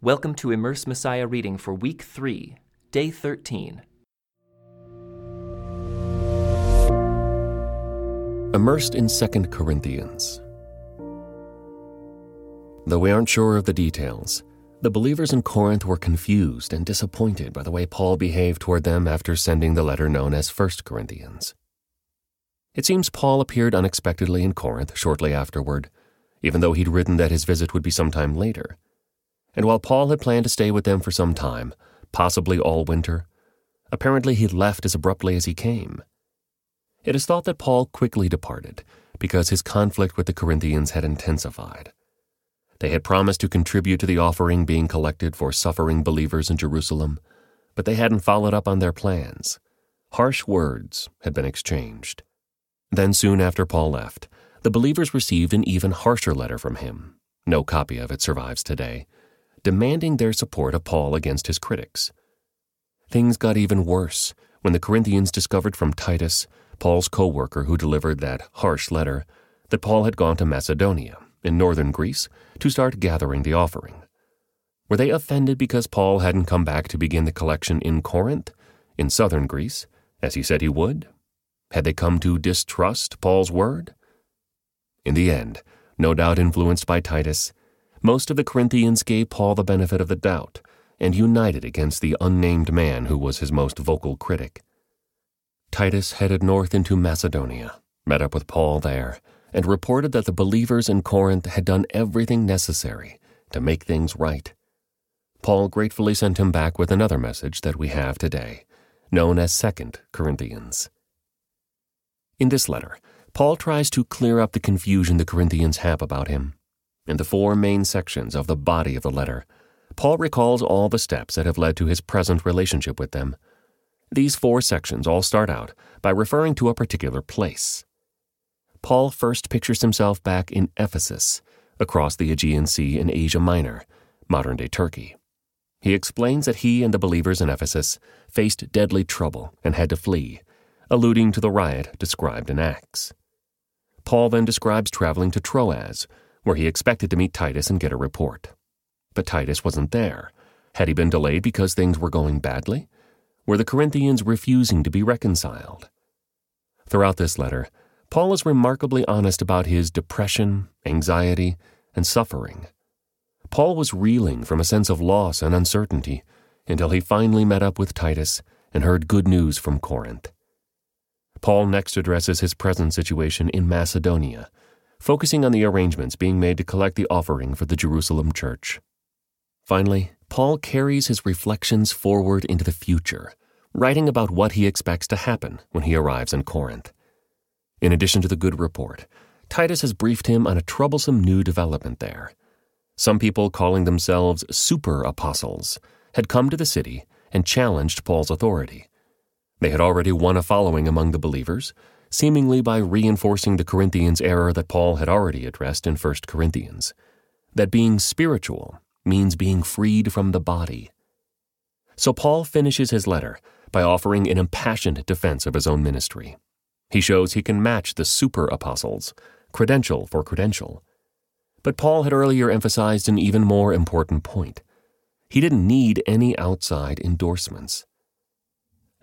Welcome to Immerse Messiah reading for week 3, day 13. Immersed in 2 Corinthians. Though we aren't sure of the details, the believers in Corinth were confused and disappointed by the way Paul behaved toward them after sending the letter known as 1 Corinthians. It seems Paul appeared unexpectedly in Corinth shortly afterward, even though he'd written that his visit would be sometime later and while Paul had planned to stay with them for some time, possibly all winter, apparently he left as abruptly as he came. It is thought that Paul quickly departed because his conflict with the Corinthians had intensified. They had promised to contribute to the offering being collected for suffering believers in Jerusalem, but they hadn't followed up on their plans. Harsh words had been exchanged. Then, soon after Paul left, the believers received an even harsher letter from him. No copy of it survives today demanding their support of Paul against his critics. Things got even worse when the Corinthians discovered from Titus, Paul's co worker who delivered that harsh letter, that Paul had gone to Macedonia, in northern Greece, to start gathering the offering. Were they offended because Paul hadn't come back to begin the collection in Corinth, in southern Greece, as he said he would? Had they come to distrust Paul's word? In the end, no doubt influenced by Titus, most of the Corinthians gave Paul the benefit of the doubt and united against the unnamed man who was his most vocal critic. Titus headed north into Macedonia, met up with Paul there, and reported that the believers in Corinth had done everything necessary to make things right. Paul gratefully sent him back with another message that we have today, known as Second Corinthians. In this letter, Paul tries to clear up the confusion the Corinthians have about him in the four main sections of the body of the letter, Paul recalls all the steps that have led to his present relationship with them. These four sections all start out by referring to a particular place. Paul first pictures himself back in Ephesus, across the Aegean Sea in Asia Minor, modern day Turkey. He explains that he and the believers in Ephesus faced deadly trouble and had to flee, alluding to the riot described in Acts. Paul then describes traveling to Troas, where he expected to meet Titus and get a report. But Titus wasn't there. Had he been delayed because things were going badly? Were the Corinthians refusing to be reconciled? Throughout this letter, Paul is remarkably honest about his depression, anxiety, and suffering. Paul was reeling from a sense of loss and uncertainty until he finally met up with Titus and heard good news from Corinth. Paul next addresses his present situation in Macedonia focusing on the arrangements being made to collect the offering for the Jerusalem church. Finally, Paul carries his reflections forward into the future, writing about what he expects to happen when he arrives in Corinth. In addition to the good report, Titus has briefed him on a troublesome new development there. Some people calling themselves super apostles had come to the city and challenged Paul's authority. They had already won a following among the believers, seemingly by reinforcing the Corinthians' error that Paul had already addressed in 1 Corinthians that being spiritual means being freed from the body. So Paul finishes his letter by offering an impassioned defense of his own ministry. He shows he can match the super apostles, credential for credential. But Paul had earlier emphasized an even more important point. He didn't need any outside endorsements.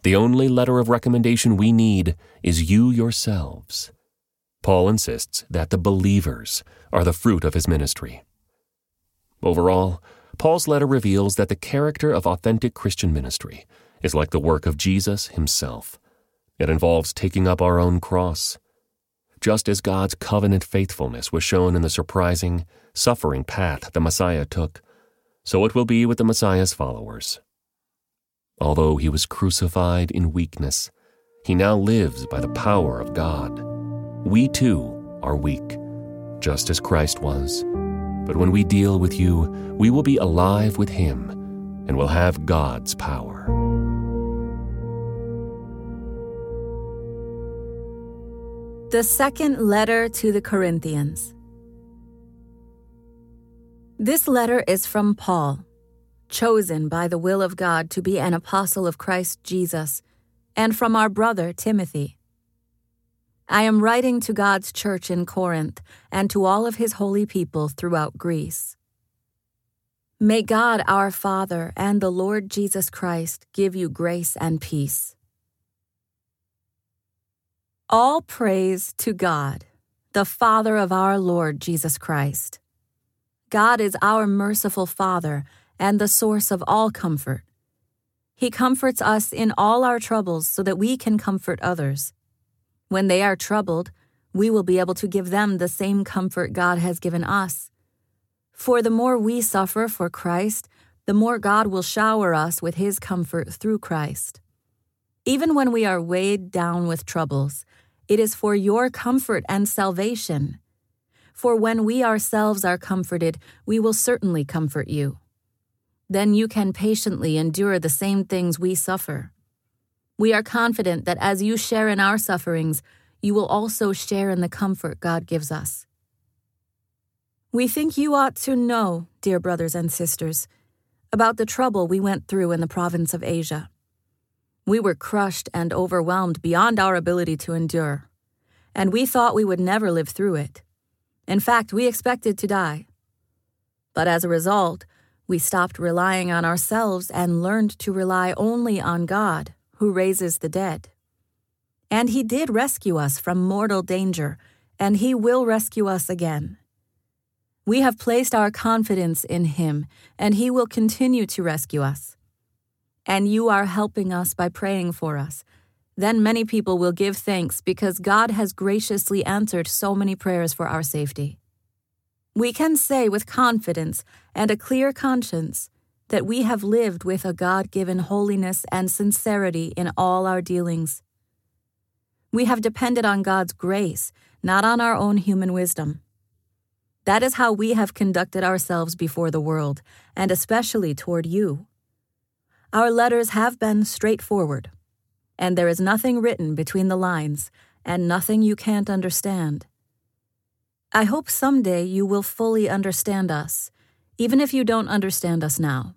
The only letter of recommendation we need is you yourselves. Paul insists that the believers are the fruit of his ministry. Overall, Paul's letter reveals that the character of authentic Christian ministry is like the work of Jesus himself. It involves taking up our own cross. Just as God's covenant faithfulness was shown in the surprising, suffering path the Messiah took, so it will be with the Messiah's followers. Although he was crucified in weakness, he now lives by the power of God. We too are weak, just as Christ was. But when we deal with you, we will be alive with him and will have God's power. The second letter to the Corinthians. This letter is from Paul chosen by the will of God to be an apostle of Christ Jesus, and from our brother Timothy. I am writing to God's church in Corinth and to all of his holy people throughout Greece. May God our Father and the Lord Jesus Christ give you grace and peace. All praise to God, the Father of our Lord Jesus Christ. God is our merciful Father and the source of all comfort. He comforts us in all our troubles so that we can comfort others. When they are troubled, we will be able to give them the same comfort God has given us. For the more we suffer for Christ, the more God will shower us with His comfort through Christ. Even when we are weighed down with troubles, it is for your comfort and salvation. For when we ourselves are comforted, we will certainly comfort you. Then you can patiently endure the same things we suffer. We are confident that as you share in our sufferings, you will also share in the comfort God gives us. We think you ought to know, dear brothers and sisters, about the trouble we went through in the province of Asia. We were crushed and overwhelmed beyond our ability to endure, and we thought we would never live through it. In fact, we expected to die. But as a result, we stopped relying on ourselves and learned to rely only on God, who raises the dead. And He did rescue us from mortal danger, and He will rescue us again. We have placed our confidence in Him, and He will continue to rescue us. And you are helping us by praying for us. Then many people will give thanks because God has graciously answered so many prayers for our safety. We can say with confidence and a clear conscience that we have lived with a God given holiness and sincerity in all our dealings. We have depended on God's grace, not on our own human wisdom. That is how we have conducted ourselves before the world, and especially toward you. Our letters have been straightforward, and there is nothing written between the lines, and nothing you can't understand. I hope someday you will fully understand us, even if you don't understand us now.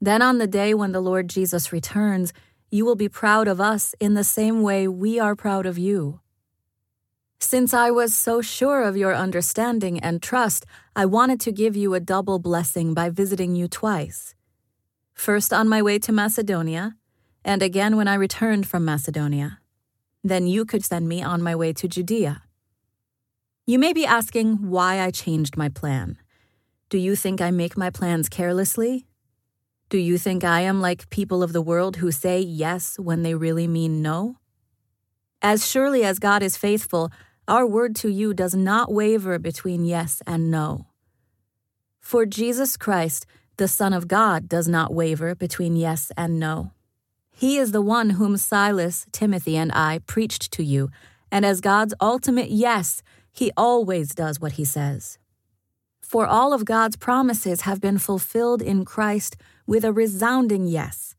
Then, on the day when the Lord Jesus returns, you will be proud of us in the same way we are proud of you. Since I was so sure of your understanding and trust, I wanted to give you a double blessing by visiting you twice. First on my way to Macedonia, and again when I returned from Macedonia. Then you could send me on my way to Judea. You may be asking why I changed my plan. Do you think I make my plans carelessly? Do you think I am like people of the world who say yes when they really mean no? As surely as God is faithful, our word to you does not waver between yes and no. For Jesus Christ, the Son of God, does not waver between yes and no. He is the one whom Silas, Timothy, and I preached to you, and as God's ultimate yes, he always does what he says. For all of God's promises have been fulfilled in Christ with a resounding yes.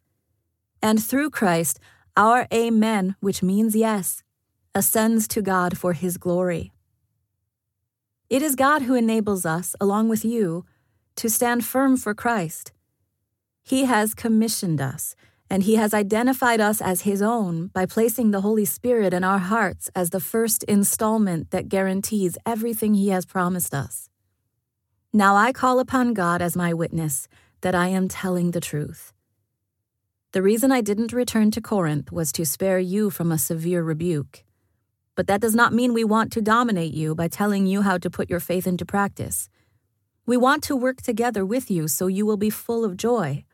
And through Christ, our Amen, which means yes, ascends to God for his glory. It is God who enables us, along with you, to stand firm for Christ. He has commissioned us, and He has identified us as His own by placing the Holy Spirit in our hearts as the first installment that guarantees everything He has promised us. Now I call upon God as my witness that I am telling the truth. The reason I didn't return to Corinth was to spare you from a severe rebuke. But that does not mean we want to dominate you by telling you how to put your faith into practice. We want to work together with you so you will be full of joy,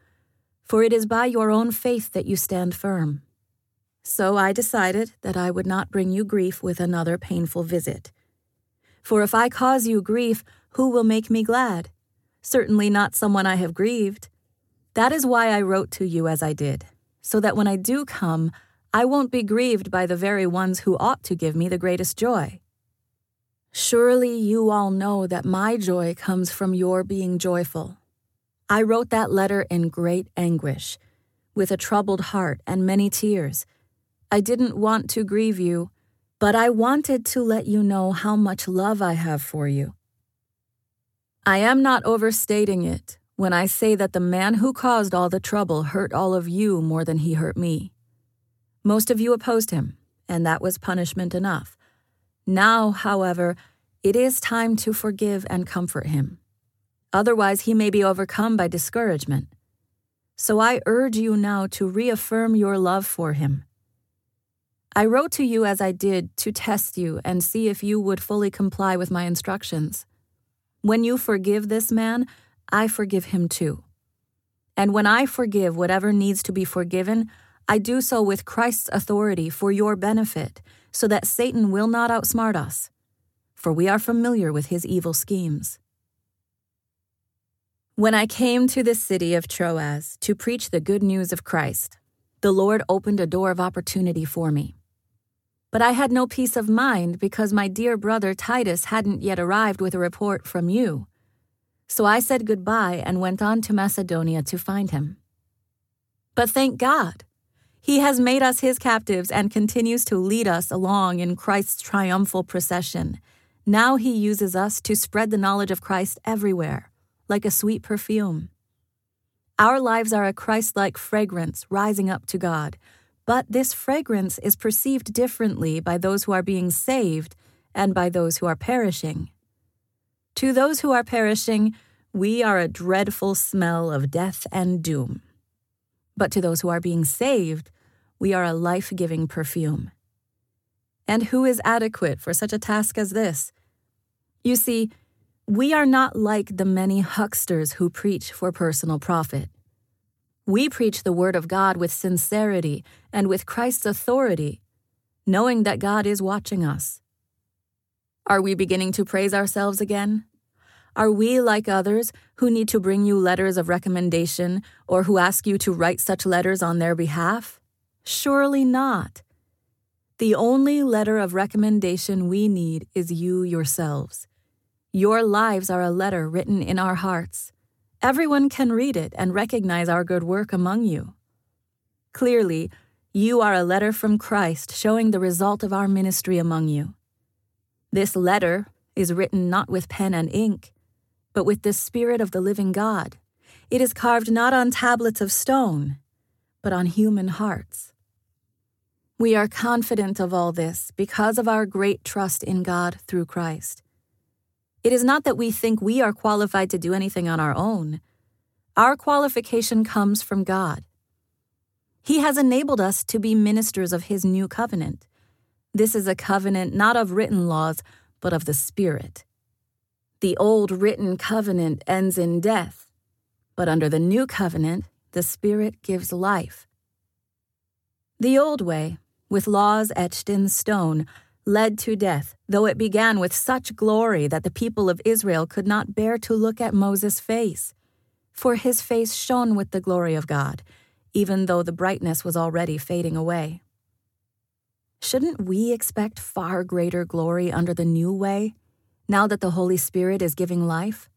for it is by your own faith that you stand firm. So I decided that I would not bring you grief with another painful visit. For if I cause you grief, who will make me glad? certainly not someone I have grieved. That is why I wrote to you as I did, so that when I do come, I won't be grieved by the very ones who ought to give me the greatest joy. Surely you all know that my joy comes from your being joyful. I wrote that letter in great anguish, with a troubled heart and many tears. I didn't want to grieve you, but I wanted to let you know how much love I have for you I am not overstating it when I say that the man who caused all the trouble hurt all of you more than he hurt me. Most of you opposed him, and that was punishment enough. Now, however, it is time to forgive and comfort him. Otherwise, he may be overcome by discouragement. So I urge you now to reaffirm your love for him. I wrote to you as I did to test you and see if you would fully comply with my instructions. When you forgive this man, I forgive him too. And when I forgive whatever needs to be forgiven, I do so with Christ's authority for your benefit, so that Satan will not outsmart us, for we are familiar with his evil schemes. When I came to the city of Troas to preach the good news of Christ, the Lord opened a door of opportunity for me. But I had no peace of mind because my dear brother Titus hadn't yet arrived with a report from you. So I said goodbye and went on to Macedonia to find him. But thank God, he has made us his captives and continues to lead us along in Christ's triumphal procession. Now he uses us to spread the knowledge of Christ everywhere, like a sweet perfume. Our lives are a Christ like fragrance rising up to God but this fragrance is perceived differently by those who are being saved and by those who are perishing. To those who are perishing, we are a dreadful smell of death and doom. But to those who are being saved, we are a life giving perfume. And who is adequate for such a task as this? You see, we are not like the many hucksters who preach for personal profit. We preach the Word of God with sincerity and with Christ's authority, knowing that God is watching us. Are we beginning to praise ourselves again? Are we like others who need to bring you letters of recommendation or who ask you to write such letters on their behalf? Surely not. The only letter of recommendation we need is you yourselves. Your lives are a letter written in our hearts. Everyone can read it and recognize our good work among you. Clearly, you are a letter from Christ showing the result of our ministry among you. This letter is written not with pen and ink, but with the Spirit of the living God. It is carved not on tablets of stone, but on human hearts. We are confident of all this because of our great trust in God through Christ. It is not that we think we are qualified to do anything on our own. Our qualification comes from God. He has enabled us to be ministers of His new covenant. This is a covenant not of written laws, but of the Spirit. The old written covenant ends in death, but under the new covenant, the Spirit gives life. The old way, with laws etched in stone, led to death, though it began with such glory that the people of Israel could not bear to look at Moses' face. For his face shone with the glory of God, even though the brightness was already fading away. Shouldn't we expect far greater glory under the new way, now that the Holy Spirit is giving life?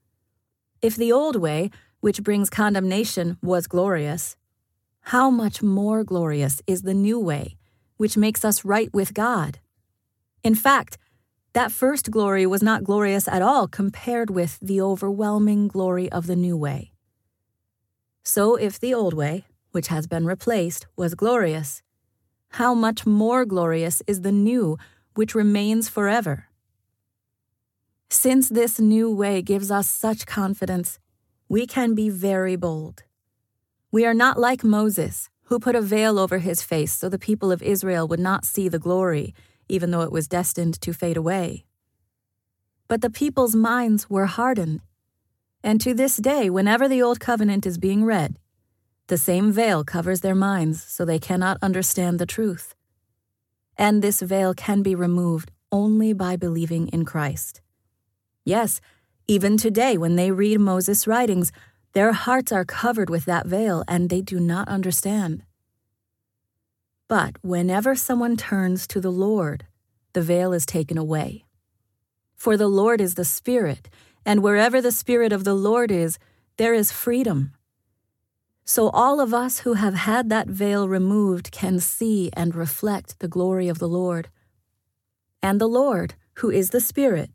If the old way, which brings condemnation, was glorious, how much more glorious is the new way, which makes us right with God? In fact, that first glory was not glorious at all compared with the overwhelming glory of the new way. So, if the old way, which has been replaced, was glorious, how much more glorious is the new, which remains forever? Since this new way gives us such confidence, we can be very bold. We are not like Moses, who put a veil over his face so the people of Israel would not see the glory even though it was destined to fade away. But the people's minds were hardened, and to this day, whenever the Old Covenant is being read, the same veil covers their minds so they cannot understand the truth. And this veil can be removed only by believing in Christ. Yes, even today, when they read Moses' writings, their hearts are covered with that veil and they do not understand. But whenever someone turns to the Lord, the veil is taken away. For the Lord is the Spirit, and wherever the Spirit of the Lord is, there is freedom. So all of us who have had that veil removed can see and reflect the glory of the Lord. And the Lord, who is the Spirit,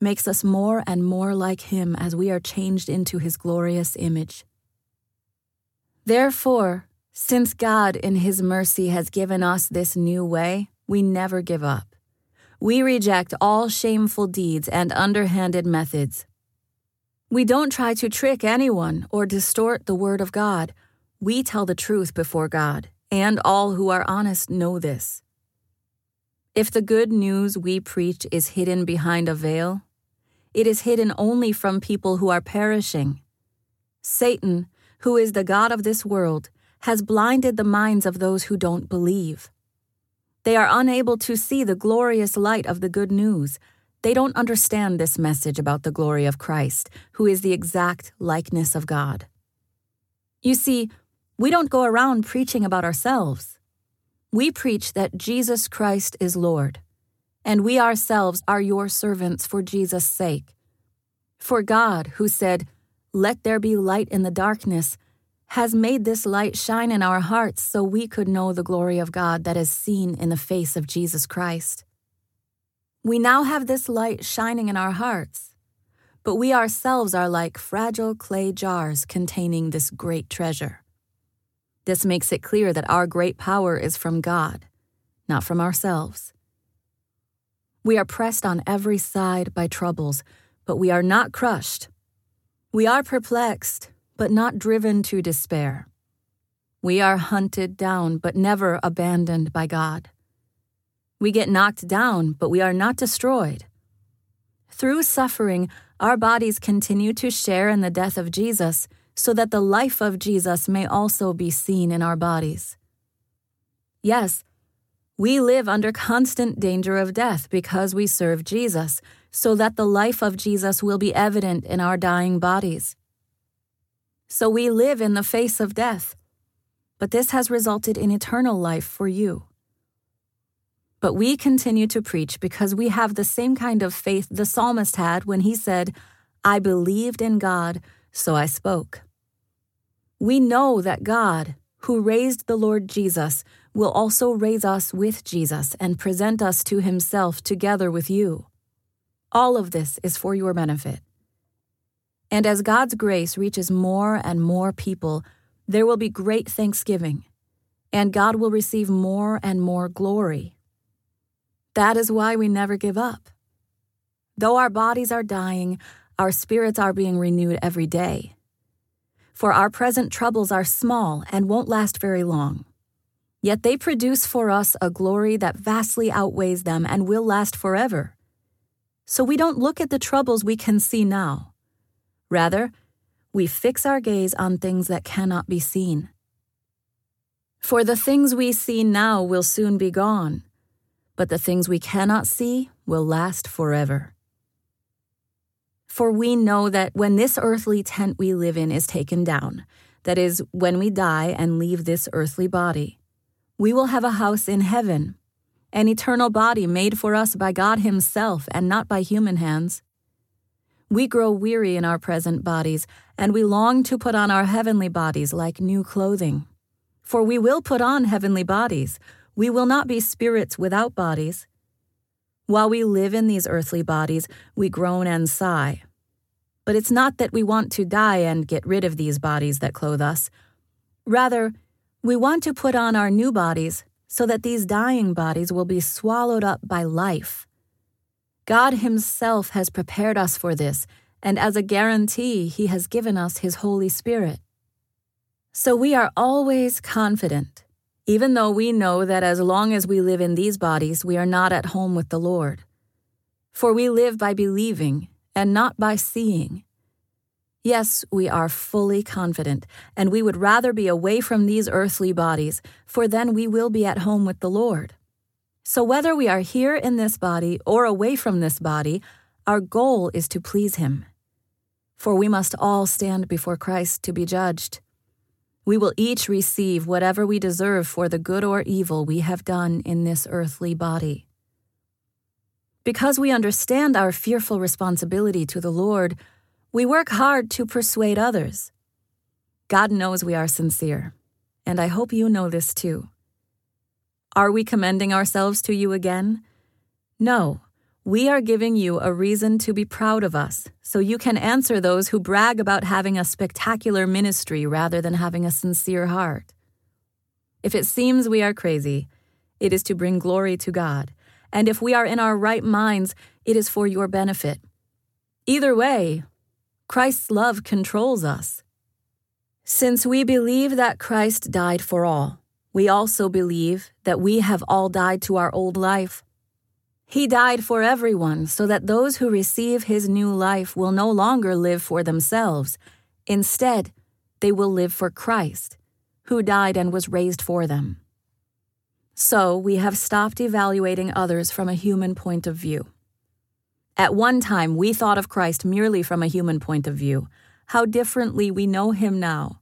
makes us more and more like Him as we are changed into His glorious image. Therefore, since God, in His mercy, has given us this new way, we never give up. We reject all shameful deeds and underhanded methods. We don't try to trick anyone or distort the Word of God. We tell the truth before God, and all who are honest know this. If the good news we preach is hidden behind a veil, it is hidden only from people who are perishing. Satan, who is the God of this world, has blinded the minds of those who don't believe. They are unable to see the glorious light of the good news they don't understand this message about the glory of Christ, who is the exact likeness of God. You see, we don't go around preaching about ourselves. We preach that Jesus Christ is Lord, and we ourselves are your servants for Jesus' sake. For God, who said, Let there be light in the darkness, has made this light shine in our hearts so we could know the glory of God that is seen in the face of Jesus Christ. We now have this light shining in our hearts, but we ourselves are like fragile clay jars containing this great treasure. This makes it clear that our great power is from God, not from ourselves. We are pressed on every side by troubles, but we are not crushed. We are perplexed, but not driven to despair. We are hunted down, but never abandoned by God. We get knocked down, but we are not destroyed. Through suffering, our bodies continue to share in the death of Jesus, so that the life of Jesus may also be seen in our bodies. Yes, we live under constant danger of death because we serve Jesus, so that the life of Jesus will be evident in our dying bodies. So we live in the face of death, but this has resulted in eternal life for you. But we continue to preach because we have the same kind of faith the psalmist had when he said, I believed in God, so I spoke. We know that God, who raised the Lord Jesus, will also raise us with Jesus and present us to himself together with you. All of this is for your benefit. And as God's grace reaches more and more people, there will be great thanksgiving, and God will receive more and more glory. That is why we never give up. Though our bodies are dying, our spirits are being renewed every day. For our present troubles are small and won't last very long. Yet they produce for us a glory that vastly outweighs them and will last forever. So we don't look at the troubles we can see now. Rather, we fix our gaze on things that cannot be seen. For the things we see now will soon be gone but the things we cannot see will last forever. For we know that when this earthly tent we live in is taken down, that is, when we die and leave this earthly body, we will have a house in heaven, an eternal body made for us by God Himself and not by human hands. We grow weary in our present bodies, and we long to put on our heavenly bodies like new clothing. For we will put on heavenly bodies we will not be spirits without bodies. While we live in these earthly bodies, we groan and sigh. But it's not that we want to die and get rid of these bodies that clothe us. Rather, we want to put on our new bodies so that these dying bodies will be swallowed up by life. God Himself has prepared us for this, and as a guarantee, He has given us His Holy Spirit. So we are always confident even though we know that as long as we live in these bodies, we are not at home with the Lord. For we live by believing and not by seeing. Yes, we are fully confident, and we would rather be away from these earthly bodies, for then we will be at home with the Lord. So, whether we are here in this body or away from this body, our goal is to please Him. For we must all stand before Christ to be judged. We will each receive whatever we deserve for the good or evil we have done in this earthly body. Because we understand our fearful responsibility to the Lord, we work hard to persuade others. God knows we are sincere, and I hope you know this too. Are we commending ourselves to you again? No. We are giving you a reason to be proud of us, so you can answer those who brag about having a spectacular ministry rather than having a sincere heart. If it seems we are crazy, it is to bring glory to God, and if we are in our right minds, it is for your benefit. Either way, Christ's love controls us. Since we believe that Christ died for all, we also believe that we have all died to our old life. He died for everyone so that those who receive his new life will no longer live for themselves. Instead, they will live for Christ, who died and was raised for them. So, we have stopped evaluating others from a human point of view. At one time, we thought of Christ merely from a human point of view. How differently we know him now.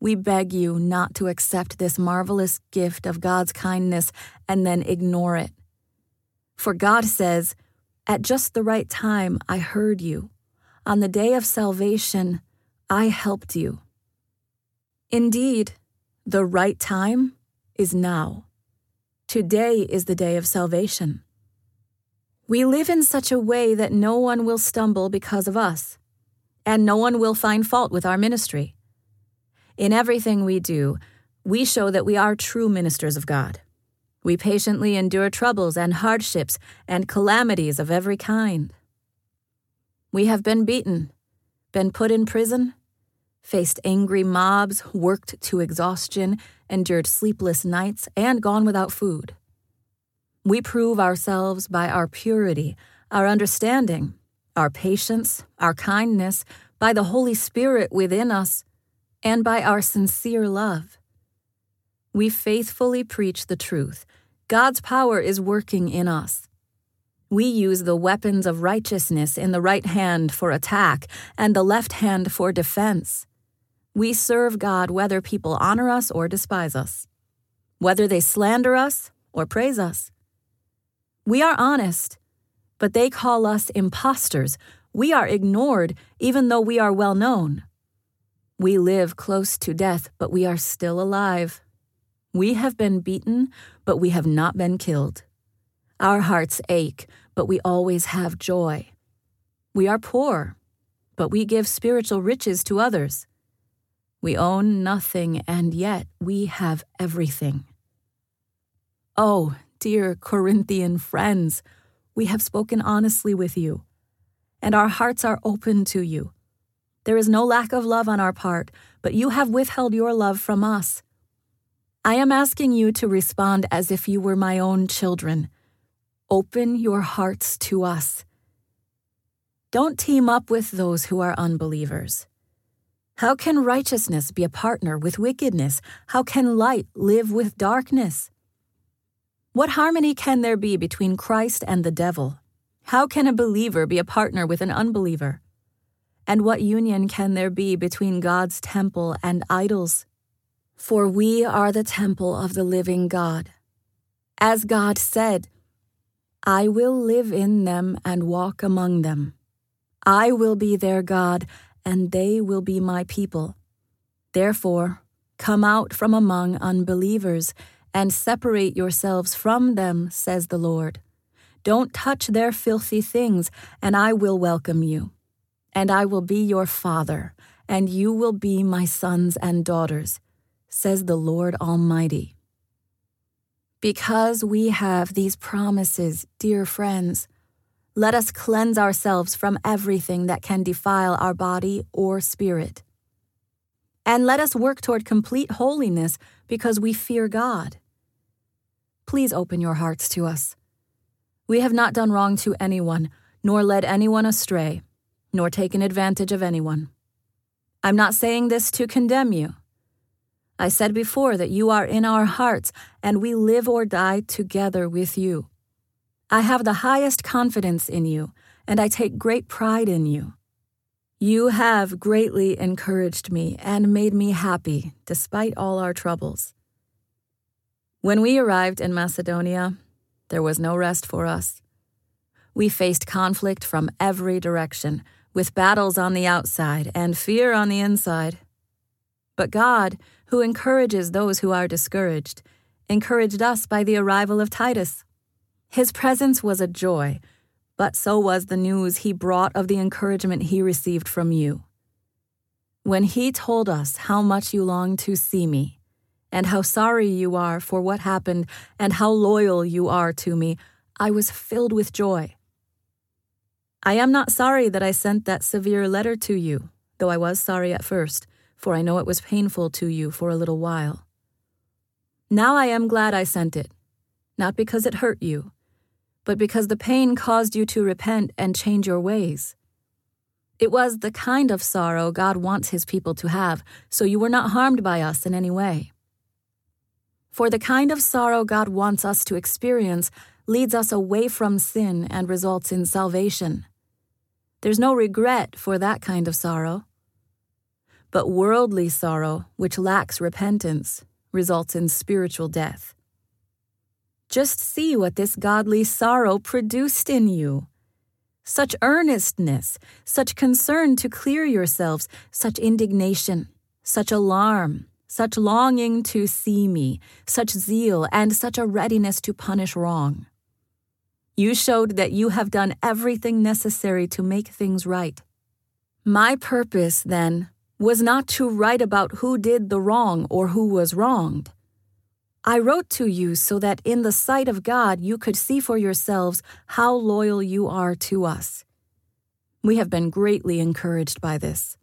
we beg you not to accept this marvelous gift of God's kindness and then ignore it. For God says, At just the right time, I heard you. On the day of salvation, I helped you. Indeed, the right time is now. Today is the day of salvation. We live in such a way that no one will stumble because of us, and no one will find fault with our ministry. In everything we do, we show that we are true ministers of God. We patiently endure troubles and hardships and calamities of every kind. We have been beaten, been put in prison, faced angry mobs, worked to exhaustion, endured sleepless nights, and gone without food. We prove ourselves by our purity, our understanding, our patience, our kindness, by the Holy Spirit within us, and by our sincere love. We faithfully preach the truth. God's power is working in us. We use the weapons of righteousness in the right hand for attack and the left hand for defense. We serve God whether people honor us or despise us, whether they slander us or praise us. We are honest, but they call us impostors. We are ignored even though we are well known. We live close to death, but we are still alive. We have been beaten, but we have not been killed. Our hearts ache, but we always have joy. We are poor, but we give spiritual riches to others. We own nothing, and yet we have everything. Oh, dear Corinthian friends, we have spoken honestly with you, and our hearts are open to you. There is no lack of love on our part, but you have withheld your love from us. I am asking you to respond as if you were my own children. Open your hearts to us. Don't team up with those who are unbelievers. How can righteousness be a partner with wickedness? How can light live with darkness? What harmony can there be between Christ and the devil? How can a believer be a partner with an unbeliever? And what union can there be between God's temple and idols? For we are the temple of the living God. As God said, I will live in them and walk among them. I will be their God, and they will be my people. Therefore, come out from among unbelievers and separate yourselves from them, says the Lord. Don't touch their filthy things, and I will welcome you. And I will be your father, and you will be my sons and daughters says the Lord Almighty. Because we have these promises, dear friends, let us cleanse ourselves from everything that can defile our body or spirit. And let us work toward complete holiness because we fear God. Please open your hearts to us. We have not done wrong to anyone, nor led anyone astray, nor taken advantage of anyone. I'm not saying this to condemn you. I said before that you are in our hearts, and we live or die together with you. I have the highest confidence in you, and I take great pride in you. You have greatly encouraged me and made me happy despite all our troubles. When we arrived in Macedonia, there was no rest for us. We faced conflict from every direction, with battles on the outside and fear on the inside. But God, who encourages those who are discouraged, encouraged us by the arrival of Titus. His presence was a joy, but so was the news he brought of the encouragement he received from you. When he told us how much you longed to see me, and how sorry you are for what happened, and how loyal you are to me, I was filled with joy. I am not sorry that I sent that severe letter to you, though I was sorry at first, for I know it was painful to you for a little while. Now I am glad I sent it, not because it hurt you, but because the pain caused you to repent and change your ways. It was the kind of sorrow God wants his people to have, so you were not harmed by us in any way. For the kind of sorrow God wants us to experience leads us away from sin and results in salvation. There's no regret for that kind of sorrow. But worldly sorrow, which lacks repentance, results in spiritual death. Just see what this godly sorrow produced in you. Such earnestness, such concern to clear yourselves, such indignation, such alarm, such longing to see me, such zeal, and such a readiness to punish wrong. You showed that you have done everything necessary to make things right. My purpose, then, was not to write about who did the wrong or who was wronged. I wrote to you so that in the sight of God you could see for yourselves how loyal you are to us. We have been greatly encouraged by this.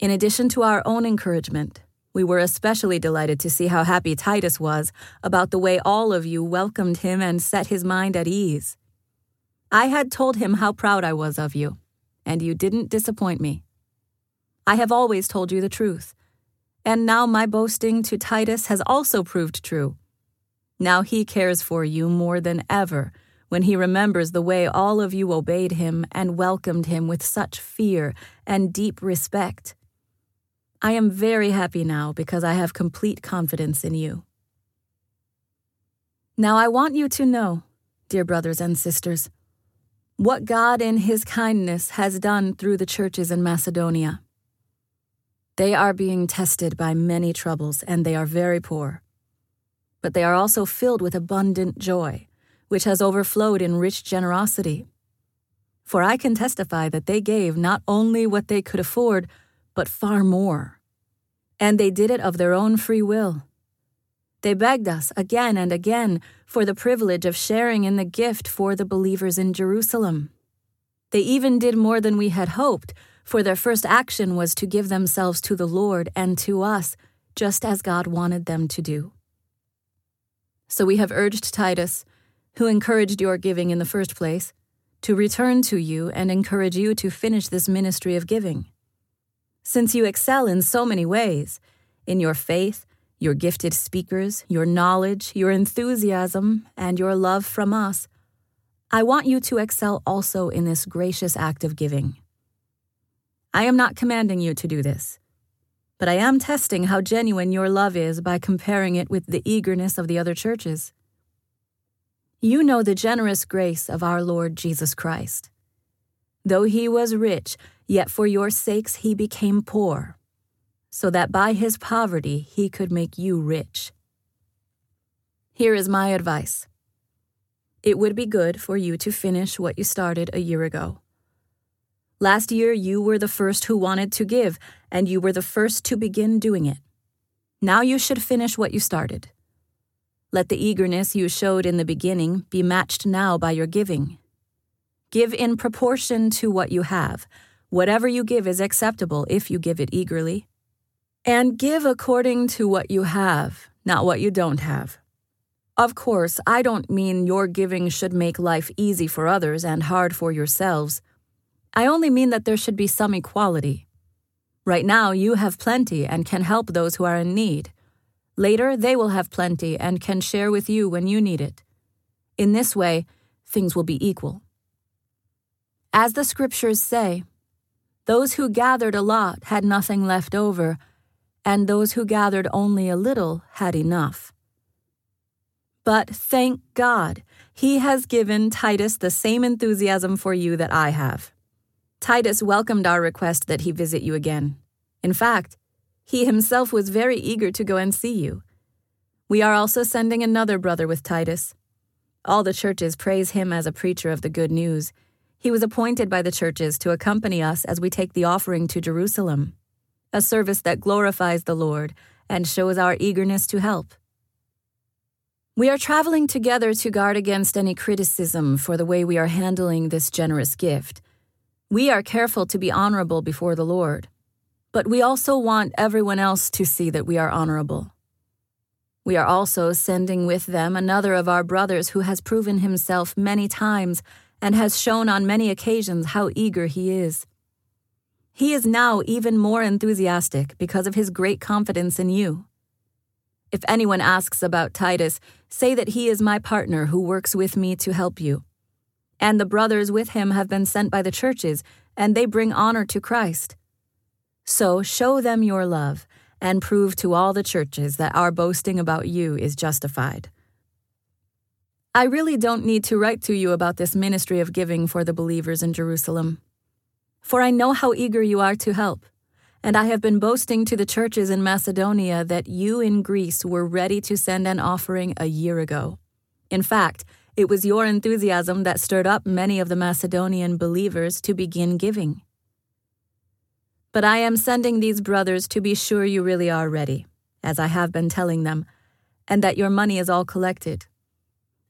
In addition to our own encouragement, we were especially delighted to see how happy Titus was about the way all of you welcomed him and set his mind at ease. I had told him how proud I was of you, and you didn't disappoint me. I have always told you the truth, and now my boasting to Titus has also proved true. Now he cares for you more than ever when he remembers the way all of you obeyed him and welcomed him with such fear and deep respect. I am very happy now because I have complete confidence in you. Now I want you to know, dear brothers and sisters, what God in His kindness has done through the churches in Macedonia. They are being tested by many troubles, and they are very poor. But they are also filled with abundant joy, which has overflowed in rich generosity. For I can testify that they gave not only what they could afford, but far more. And they did it of their own free will. They begged us again and again for the privilege of sharing in the gift for the believers in Jerusalem. They even did more than we had hoped, for their first action was to give themselves to the Lord and to us, just as God wanted them to do. So we have urged Titus, who encouraged your giving in the first place, to return to you and encourage you to finish this ministry of giving. Since you excel in so many ways in your faith, your gifted speakers, your knowledge, your enthusiasm, and your love from us I want you to excel also in this gracious act of giving. I am not commanding you to do this, but I am testing how genuine your love is by comparing it with the eagerness of the other churches. You know the generous grace of our Lord Jesus Christ. Though he was rich, Yet for your sakes he became poor, so that by his poverty he could make you rich. Here is my advice it would be good for you to finish what you started a year ago. Last year, you were the first who wanted to give, and you were the first to begin doing it. Now you should finish what you started. Let the eagerness you showed in the beginning be matched now by your giving. Give in proportion to what you have Whatever you give is acceptable if you give it eagerly. And give according to what you have, not what you don't have. Of course, I don't mean your giving should make life easy for others and hard for yourselves. I only mean that there should be some equality. Right now, you have plenty and can help those who are in need. Later, they will have plenty and can share with you when you need it. In this way, things will be equal. As the scriptures say, those who gathered a lot had nothing left over, and those who gathered only a little had enough. But thank God, he has given Titus the same enthusiasm for you that I have. Titus welcomed our request that he visit you again. In fact, he himself was very eager to go and see you. We are also sending another brother with Titus. All the churches praise him as a preacher of the good news. He was appointed by the churches to accompany us as we take the offering to Jerusalem, a service that glorifies the Lord and shows our eagerness to help. We are traveling together to guard against any criticism for the way we are handling this generous gift. We are careful to be honorable before the Lord, but we also want everyone else to see that we are honorable. We are also sending with them another of our brothers who has proven himself many times and has shown on many occasions how eager he is. He is now even more enthusiastic because of his great confidence in you. If anyone asks about Titus, say that he is my partner who works with me to help you and the brothers with him have been sent by the churches, and they bring honor to Christ. So show them your love, and prove to all the churches that our boasting about you is justified. I really don't need to write to you about this ministry of giving for the believers in Jerusalem. For I know how eager you are to help, and I have been boasting to the churches in Macedonia that you in Greece were ready to send an offering a year ago. In fact, it was your enthusiasm that stirred up many of the Macedonian believers to begin giving. But I am sending these brothers to be sure you really are ready, as I have been telling them, and that your money is all collected.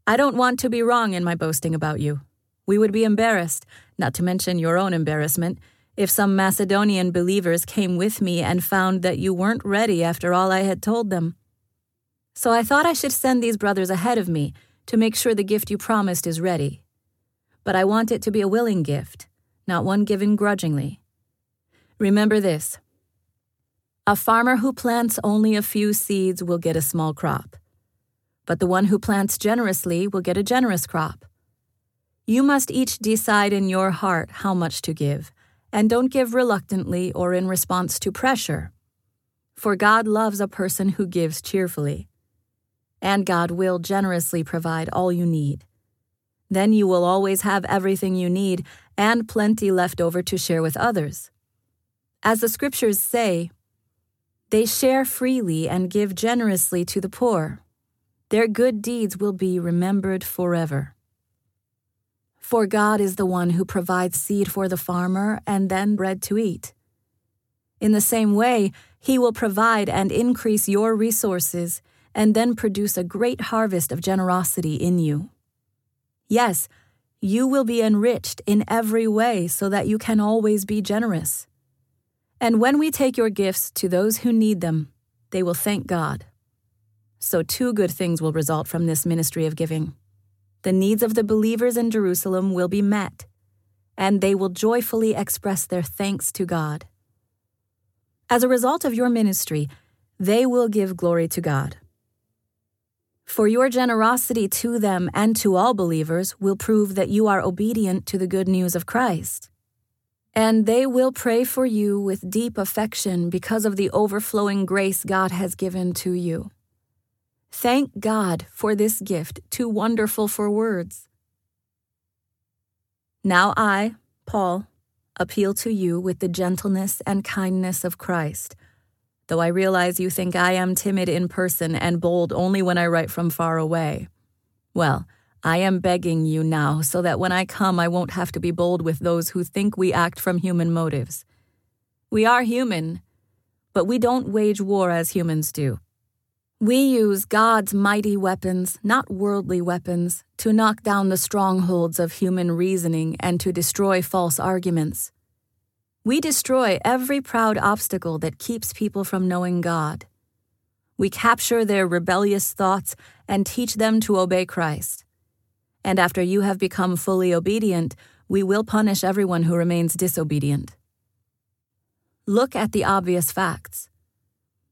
I don't want to be wrong in my boasting about you. We would be embarrassed, not to mention your own embarrassment, if some Macedonian believers came with me and found that you weren't ready after all I had told them. So I thought I should send these brothers ahead of me to make sure the gift you promised is ready. But I want it to be a willing gift, not one given grudgingly. Remember this a farmer who plants only a few seeds will get a small crop, but the one who plants generously will get a generous crop. You must each decide in your heart how much to give, and don't give reluctantly or in response to pressure. For God loves a person who gives cheerfully and God will generously provide all you need. Then you will always have everything you need and plenty left over to share with others. As the scriptures say, they share freely and give generously to the poor. Their good deeds will be remembered forever. For God is the one who provides seed for the farmer and then bread to eat. In the same way, He will provide and increase your resources and then produce a great harvest of generosity in you. Yes, you will be enriched in every way so that you can always be generous. And when we take your gifts to those who need them, they will thank God. So, two good things will result from this ministry of giving. The needs of the believers in Jerusalem will be met, and they will joyfully express their thanks to God. As a result of your ministry, they will give glory to God. For your generosity to them and to all believers will prove that you are obedient to the good news of Christ. And they will pray for you with deep affection because of the overflowing grace God has given to you. Thank God for this gift, too wonderful for words. Now I, Paul, appeal to you with the gentleness and kindness of Christ though I realize you think I am timid in person and bold only when I write from far away. Well, I am begging you now so that when I come I won't have to be bold with those who think we act from human motives. We are human, but we don't wage war as humans do. We use God's mighty weapons, not worldly weapons, to knock down the strongholds of human reasoning and to destroy false arguments. We destroy every proud obstacle that keeps people from knowing God. We capture their rebellious thoughts and teach them to obey Christ. And after you have become fully obedient, we will punish everyone who remains disobedient. Look at the obvious facts.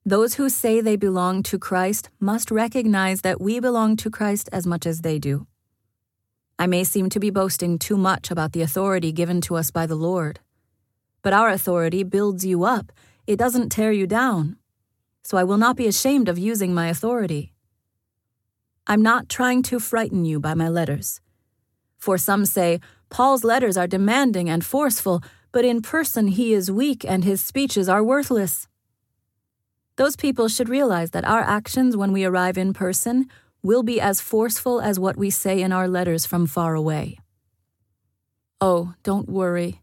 Those who say they belong to Christ must recognize that we belong to Christ as much as they do. I may seem to be boasting too much about the authority given to us by the Lord. But our authority builds you up, it doesn't tear you down. So I will not be ashamed of using my authority. I'm not trying to frighten you by my letters. For some say, Paul's letters are demanding and forceful, but in person he is weak and his speeches are worthless. Those people should realize that our actions when we arrive in person will be as forceful as what we say in our letters from far away. Oh, don't worry.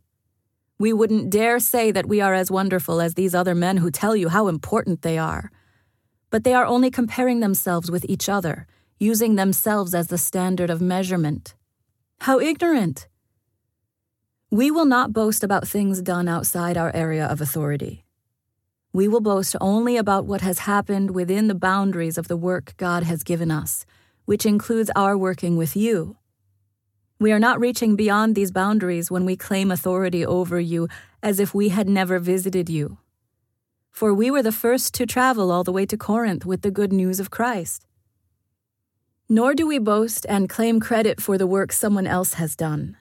We wouldn't dare say that we are as wonderful as these other men who tell you how important they are. But they are only comparing themselves with each other, using themselves as the standard of measurement. How ignorant! We will not boast about things done outside our area of authority. We will boast only about what has happened within the boundaries of the work God has given us, which includes our working with you. We are not reaching beyond these boundaries when we claim authority over you as if we had never visited you. For we were the first to travel all the way to Corinth with the good news of Christ. Nor do we boast and claim credit for the work someone else has done.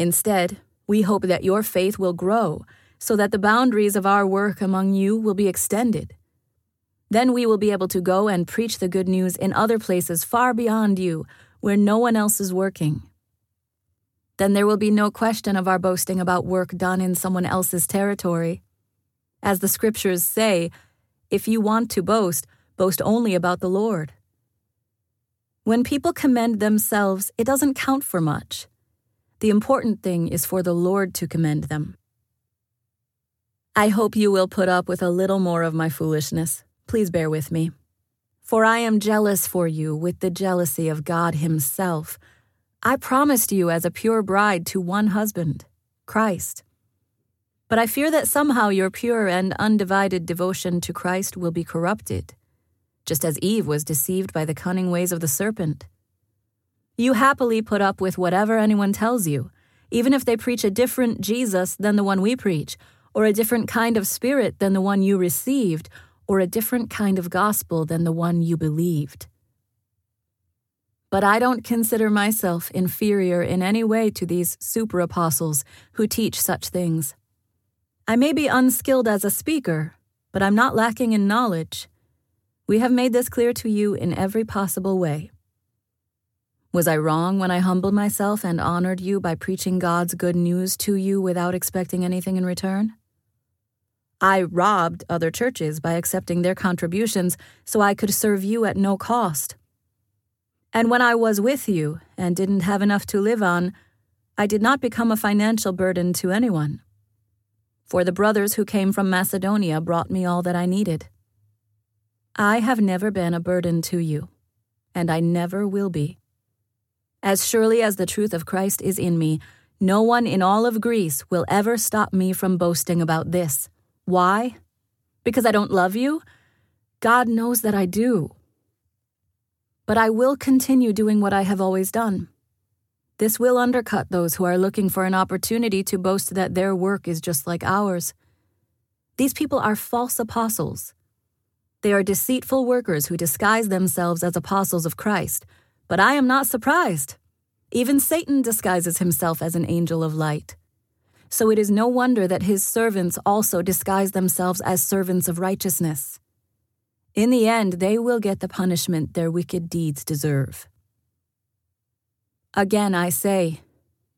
Instead, we hope that your faith will grow so that the boundaries of our work among you will be extended. Then we will be able to go and preach the good news in other places far beyond you where no one else is working then there will be no question of our boasting about work done in someone else's territory. As the scriptures say, if you want to boast, boast only about the Lord. When people commend themselves, it doesn't count for much. The important thing is for the Lord to commend them. I hope you will put up with a little more of my foolishness. Please bear with me. For I am jealous for you with the jealousy of God Himself I promised you as a pure bride to one husband, Christ. But I fear that somehow your pure and undivided devotion to Christ will be corrupted, just as Eve was deceived by the cunning ways of the serpent. You happily put up with whatever anyone tells you, even if they preach a different Jesus than the one we preach, or a different kind of spirit than the one you received, or a different kind of gospel than the one you believed but I don't consider myself inferior in any way to these super apostles who teach such things. I may be unskilled as a speaker, but I'm not lacking in knowledge. We have made this clear to you in every possible way. Was I wrong when I humbled myself and honored you by preaching God's good news to you without expecting anything in return? I robbed other churches by accepting their contributions so I could serve you at no cost. And when I was with you and didn't have enough to live on, I did not become a financial burden to anyone. For the brothers who came from Macedonia brought me all that I needed. I have never been a burden to you, and I never will be. As surely as the truth of Christ is in me, no one in all of Greece will ever stop me from boasting about this. Why? Because I don't love you? God knows that I do but I will continue doing what I have always done. This will undercut those who are looking for an opportunity to boast that their work is just like ours. These people are false apostles. They are deceitful workers who disguise themselves as apostles of Christ, but I am not surprised. Even Satan disguises himself as an angel of light. So it is no wonder that his servants also disguise themselves as servants of righteousness. In the end, they will get the punishment their wicked deeds deserve. Again, I say,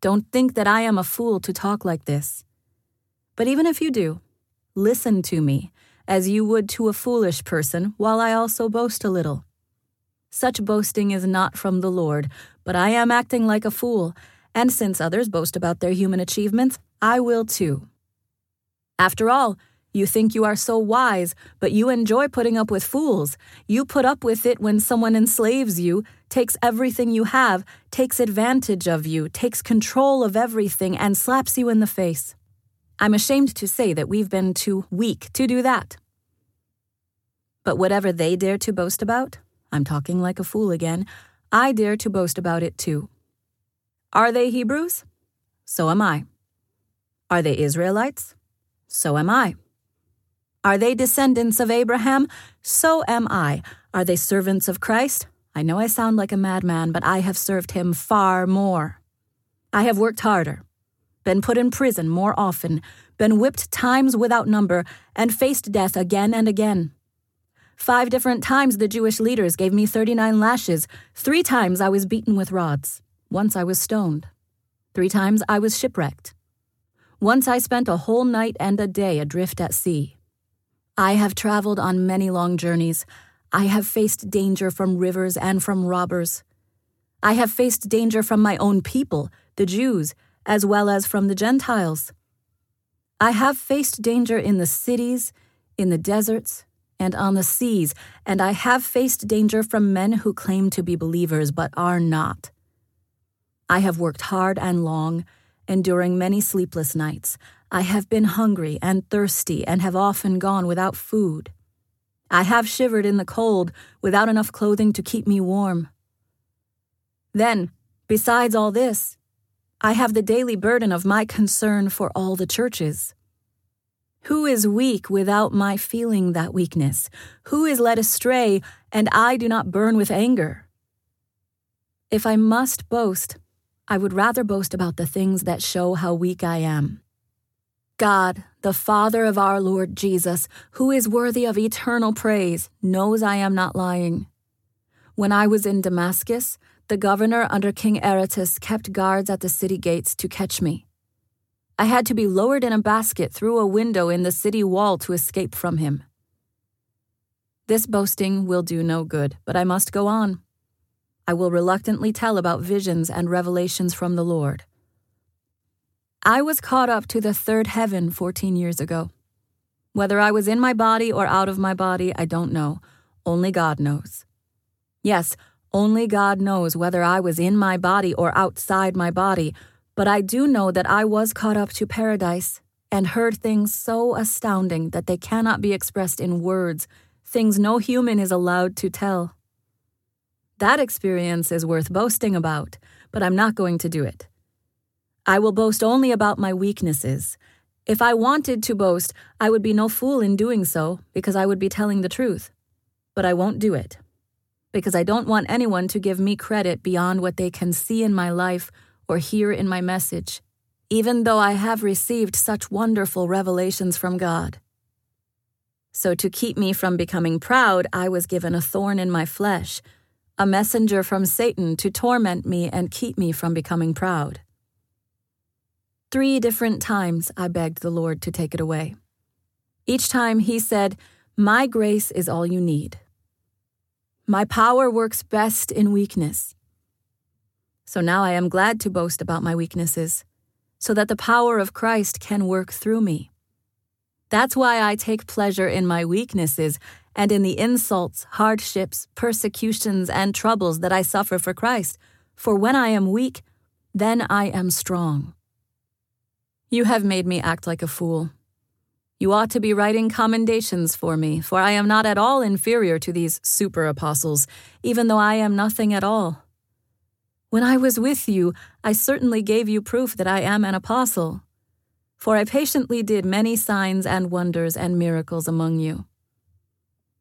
don't think that I am a fool to talk like this. But even if you do, listen to me, as you would to a foolish person, while I also boast a little. Such boasting is not from the Lord, but I am acting like a fool, and since others boast about their human achievements, I will too. After all, you think you are so wise, but you enjoy putting up with fools. You put up with it when someone enslaves you, takes everything you have, takes advantage of you, takes control of everything, and slaps you in the face. I'm ashamed to say that we've been too weak to do that. But whatever they dare to boast about, I'm talking like a fool again, I dare to boast about it too. Are they Hebrews? So am I. Are they Israelites? So am I. Are they descendants of Abraham? So am I. Are they servants of Christ? I know I sound like a madman, but I have served him far more. I have worked harder, been put in prison more often, been whipped times without number, and faced death again and again. Five different times the Jewish leaders gave me 39 lashes. Three times I was beaten with rods. Once I was stoned. Three times I was shipwrecked. Once I spent a whole night and a day adrift at sea. I have traveled on many long journeys. I have faced danger from rivers and from robbers. I have faced danger from my own people, the Jews, as well as from the Gentiles. I have faced danger in the cities, in the deserts, and on the seas, and I have faced danger from men who claim to be believers but are not. I have worked hard and long, enduring many sleepless nights. I have been hungry and thirsty and have often gone without food. I have shivered in the cold without enough clothing to keep me warm. Then, besides all this, I have the daily burden of my concern for all the churches. Who is weak without my feeling that weakness? Who is led astray and I do not burn with anger? If I must boast, I would rather boast about the things that show how weak I am. God, the Father of our Lord Jesus, who is worthy of eternal praise, knows I am not lying. When I was in Damascus, the governor under King Aretas kept guards at the city gates to catch me. I had to be lowered in a basket through a window in the city wall to escape from him. This boasting will do no good, but I must go on. I will reluctantly tell about visions and revelations from the Lord. I was caught up to the third heaven 14 years ago. Whether I was in my body or out of my body, I don't know. Only God knows. Yes, only God knows whether I was in my body or outside my body, but I do know that I was caught up to paradise and heard things so astounding that they cannot be expressed in words, things no human is allowed to tell. That experience is worth boasting about, but I'm not going to do it. I will boast only about my weaknesses. If I wanted to boast, I would be no fool in doing so, because I would be telling the truth. But I won't do it, because I don't want anyone to give me credit beyond what they can see in my life or hear in my message, even though I have received such wonderful revelations from God. So, to keep me from becoming proud, I was given a thorn in my flesh, a messenger from Satan to torment me and keep me from becoming proud. Three different times I begged the Lord to take it away. Each time he said, My grace is all you need. My power works best in weakness. So now I am glad to boast about my weaknesses, so that the power of Christ can work through me. That's why I take pleasure in my weaknesses and in the insults, hardships, persecutions, and troubles that I suffer for Christ. For when I am weak, then I am strong. You have made me act like a fool. You ought to be writing commendations for me, for I am not at all inferior to these super apostles, even though I am nothing at all. When I was with you, I certainly gave you proof that I am an apostle, for I patiently did many signs and wonders and miracles among you.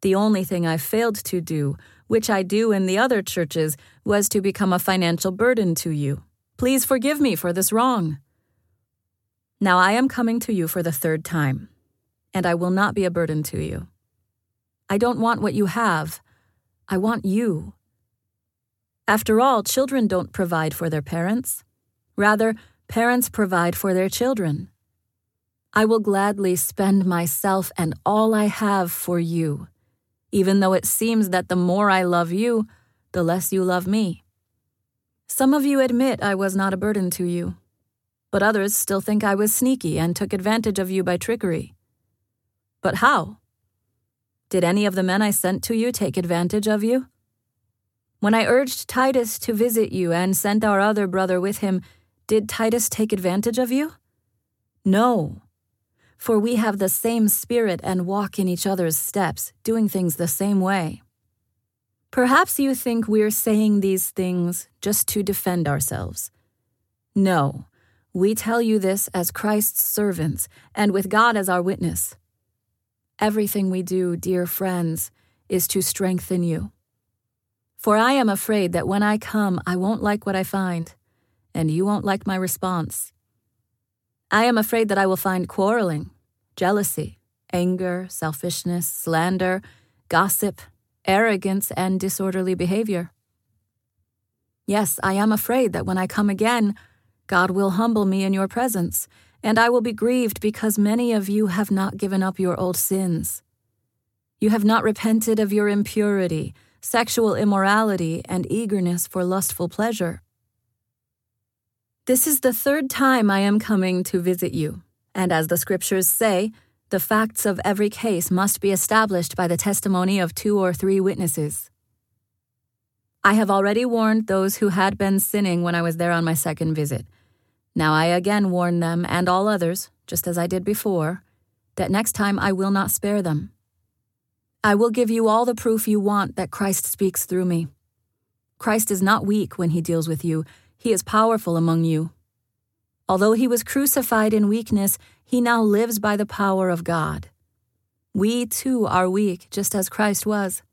The only thing I failed to do, which I do in the other churches, was to become a financial burden to you. Please forgive me for this wrong. Now I am coming to you for the third time, and I will not be a burden to you. I don't want what you have, I want you. After all, children don't provide for their parents. Rather, parents provide for their children. I will gladly spend myself and all I have for you, even though it seems that the more I love you, the less you love me. Some of you admit I was not a burden to you but others still think I was sneaky and took advantage of you by trickery. But how? Did any of the men I sent to you take advantage of you? When I urged Titus to visit you and sent our other brother with him, did Titus take advantage of you? No, for we have the same spirit and walk in each other's steps, doing things the same way. Perhaps you think we're saying these things just to defend ourselves. No, We tell you this as Christ's servants and with God as our witness. Everything we do, dear friends, is to strengthen you. For I am afraid that when I come, I won't like what I find, and you won't like my response. I am afraid that I will find quarreling, jealousy, anger, selfishness, slander, gossip, arrogance, and disorderly behavior. Yes, I am afraid that when I come again, God will humble me in your presence, and I will be grieved because many of you have not given up your old sins. You have not repented of your impurity, sexual immorality, and eagerness for lustful pleasure. This is the third time I am coming to visit you, and as the scriptures say, the facts of every case must be established by the testimony of two or three witnesses. I have already warned those who had been sinning when I was there on my second visit now I again warn them and all others, just as I did before, that next time I will not spare them. I will give you all the proof you want that Christ speaks through me. Christ is not weak when he deals with you, he is powerful among you. Although he was crucified in weakness, he now lives by the power of God. We too are weak, just as Christ was.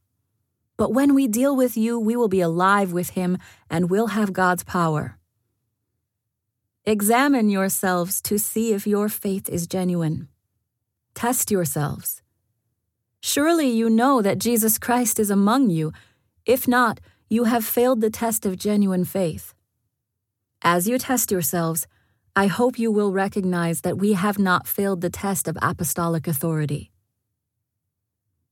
But when we deal with you, we will be alive with him and will have God's power. Examine yourselves to see if your faith is genuine. Test yourselves. Surely you know that Jesus Christ is among you. If not, you have failed the test of genuine faith. As you test yourselves, I hope you will recognize that we have not failed the test of apostolic authority.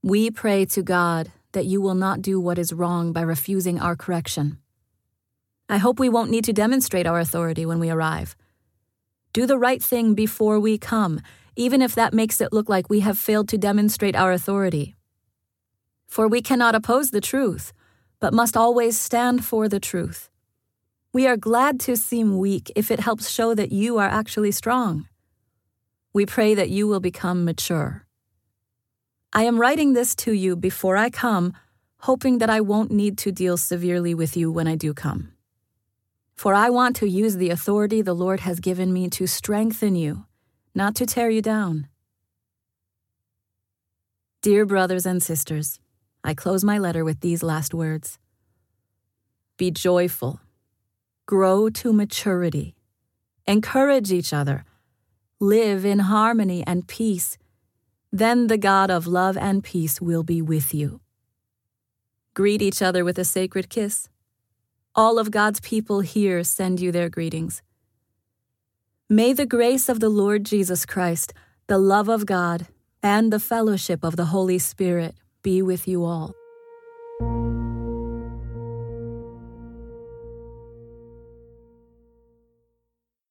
We pray to God that you will not do what is wrong by refusing our correction. I hope we won't need to demonstrate our authority when we arrive. Do the right thing before we come, even if that makes it look like we have failed to demonstrate our authority. For we cannot oppose the truth, but must always stand for the truth. We are glad to seem weak if it helps show that you are actually strong. We pray that you will become mature. I am writing this to you before I come, hoping that I won't need to deal severely with you when I do come. For I want to use the authority the Lord has given me to strengthen you, not to tear you down. Dear brothers and sisters, I close my letter with these last words Be joyful, grow to maturity, encourage each other, live in harmony and peace. Then the God of love and peace will be with you. Greet each other with a sacred kiss. All of God's people here send you their greetings. May the grace of the Lord Jesus Christ, the love of God, and the fellowship of the Holy Spirit be with you all.